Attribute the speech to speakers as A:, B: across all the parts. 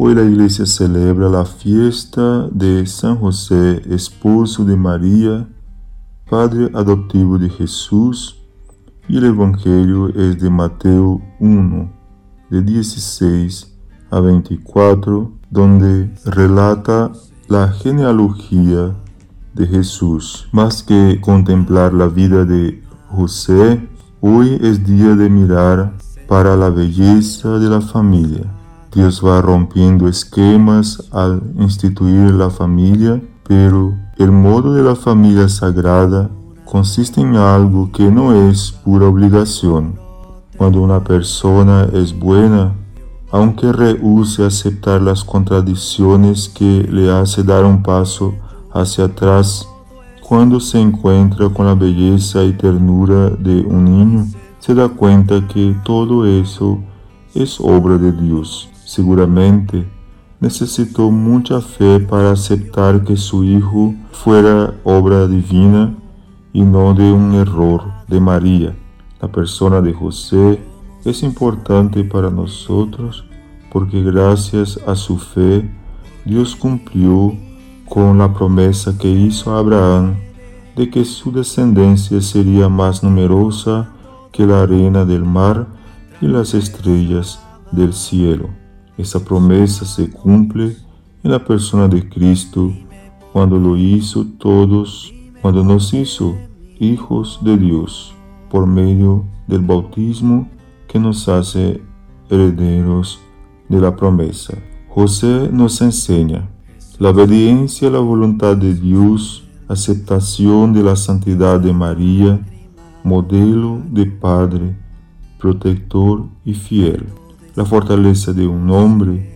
A: Hoy la iglesia celebra la fiesta de San José, esposo de María, padre adoptivo de Jesús, y el Evangelio es de Mateo 1, de 16 a 24, donde relata la genealogía de Jesús. Más que contemplar la vida de José, hoy es día de mirar para la belleza de la familia. Dios va rompiendo esquemas al instituir la familia, pero el modo de la familia sagrada consiste en algo que no es pura obligación. Cuando una persona es buena, aunque rehúse aceptar las contradicciones que le hace dar un paso hacia atrás, cuando se encuentra con la belleza y ternura de un niño, se da cuenta que todo eso es obra de Dios. Seguramente necesitó mucha fe para aceptar que su hijo fuera obra divina y no de un error de María. La persona de José es importante para nosotros porque gracias a su fe Dios cumplió con la promesa que hizo a Abraham de que su descendencia sería más numerosa que la arena del mar y las estrellas del cielo. Esa promesa se cumple en la persona de Cristo cuando lo hizo todos, cuando nos hizo hijos de Dios por medio del bautismo que nos hace herederos de la promesa. José nos enseña la obediencia a la voluntad de Dios, aceptación de la santidad de María, modelo de Padre, protector y fiel. La fortaleza de un hombre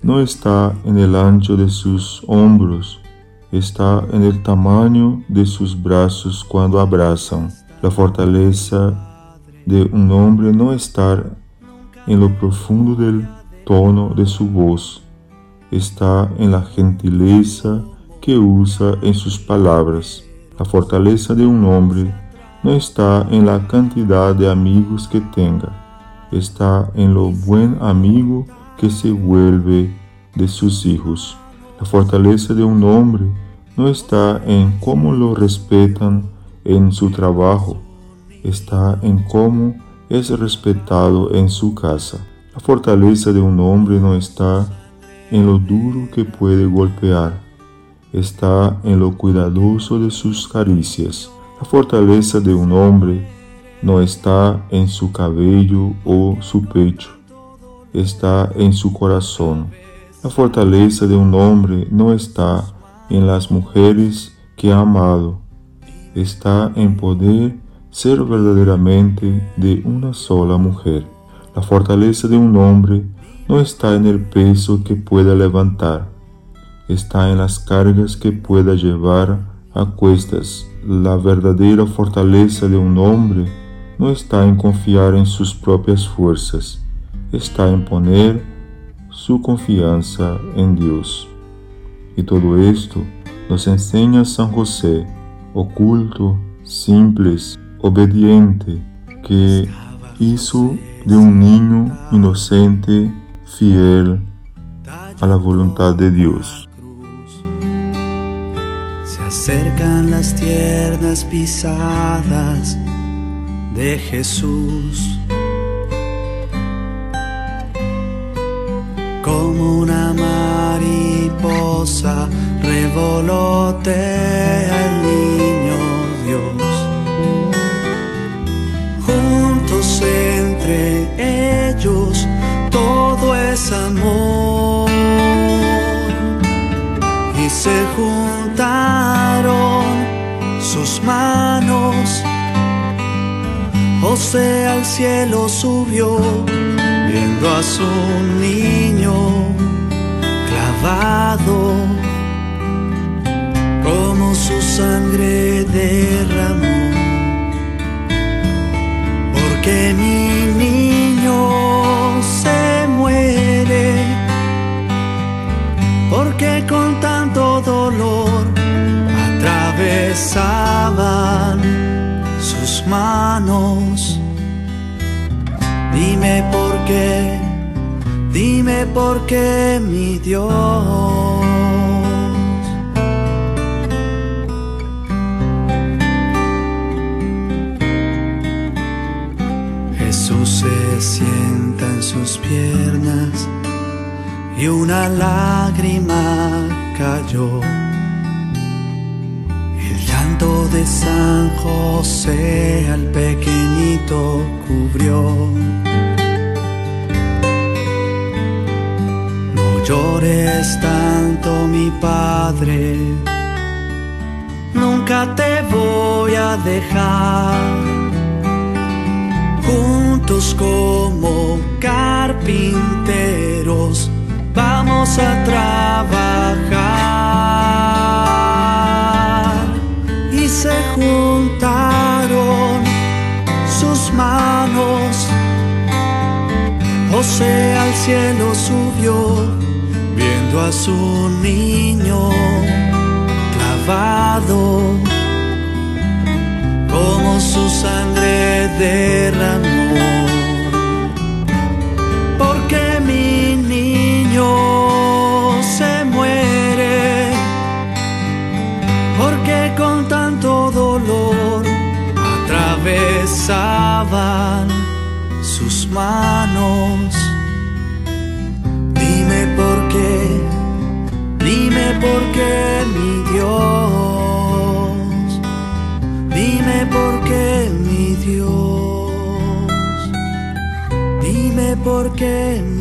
A: no está en el ancho de sus hombros, está en el tamaño de sus brazos cuando abrazan. La fortaleza de un hombre no está en lo profundo del tono de su voz, está en la gentileza que usa en sus palabras. La fortaleza de un hombre no está en la cantidad de amigos que tenga, está en lo buen amigo que se vuelve de sus hijos. La fortaleza de un hombre no está en cómo lo respetan en su trabajo, está en cómo es respetado en su casa. La fortaleza de un hombre no está en lo duro que puede golpear, está en lo cuidadoso de sus caricias. La fortaleza de un hombre no está en su cabello o su pecho, está en su corazón. La fortaleza de un hombre no está en las mujeres que ha amado, está en poder ser verdaderamente de una sola mujer. La fortaleza de un hombre no está en el peso que pueda levantar, está en las cargas que pueda llevar a cuestas. La verdadera fortaleza de un hombre no está en confiar en sus propias fuerzas, está en poner su confianza en Dios. Y todo esto nos enseña San José, oculto, simples, obediente, que hizo de un niño inocente, fiel a la voluntad de Dios.
B: Se acercan las tiernas pisadas de Jesús. Como una mariposa revolotea el niño Dios. entre ellos todo es amor y se juntaron sus manos José al cielo subió viendo a su niño clavado como su sangre derramó. Que mi niño se muere, porque con tanto dolor atravesaban manos. Dime por qué, Dime por qué mi Dios. Jesús se sienta en sus piernas y una lágrima cayó. De San José al pequeñito cubrió. No llores tanto, mi padre, nunca te voy a dejar juntos como carpinteros vamos a trabajar. Y se juntaron sus manos. José al cielo subió, viendo a su niño clavado como su sangre derramó. Atravesaban sus manos. Dime por qué, dime por qué mi Dios. Dime por qué mi Dios. Dime por qué.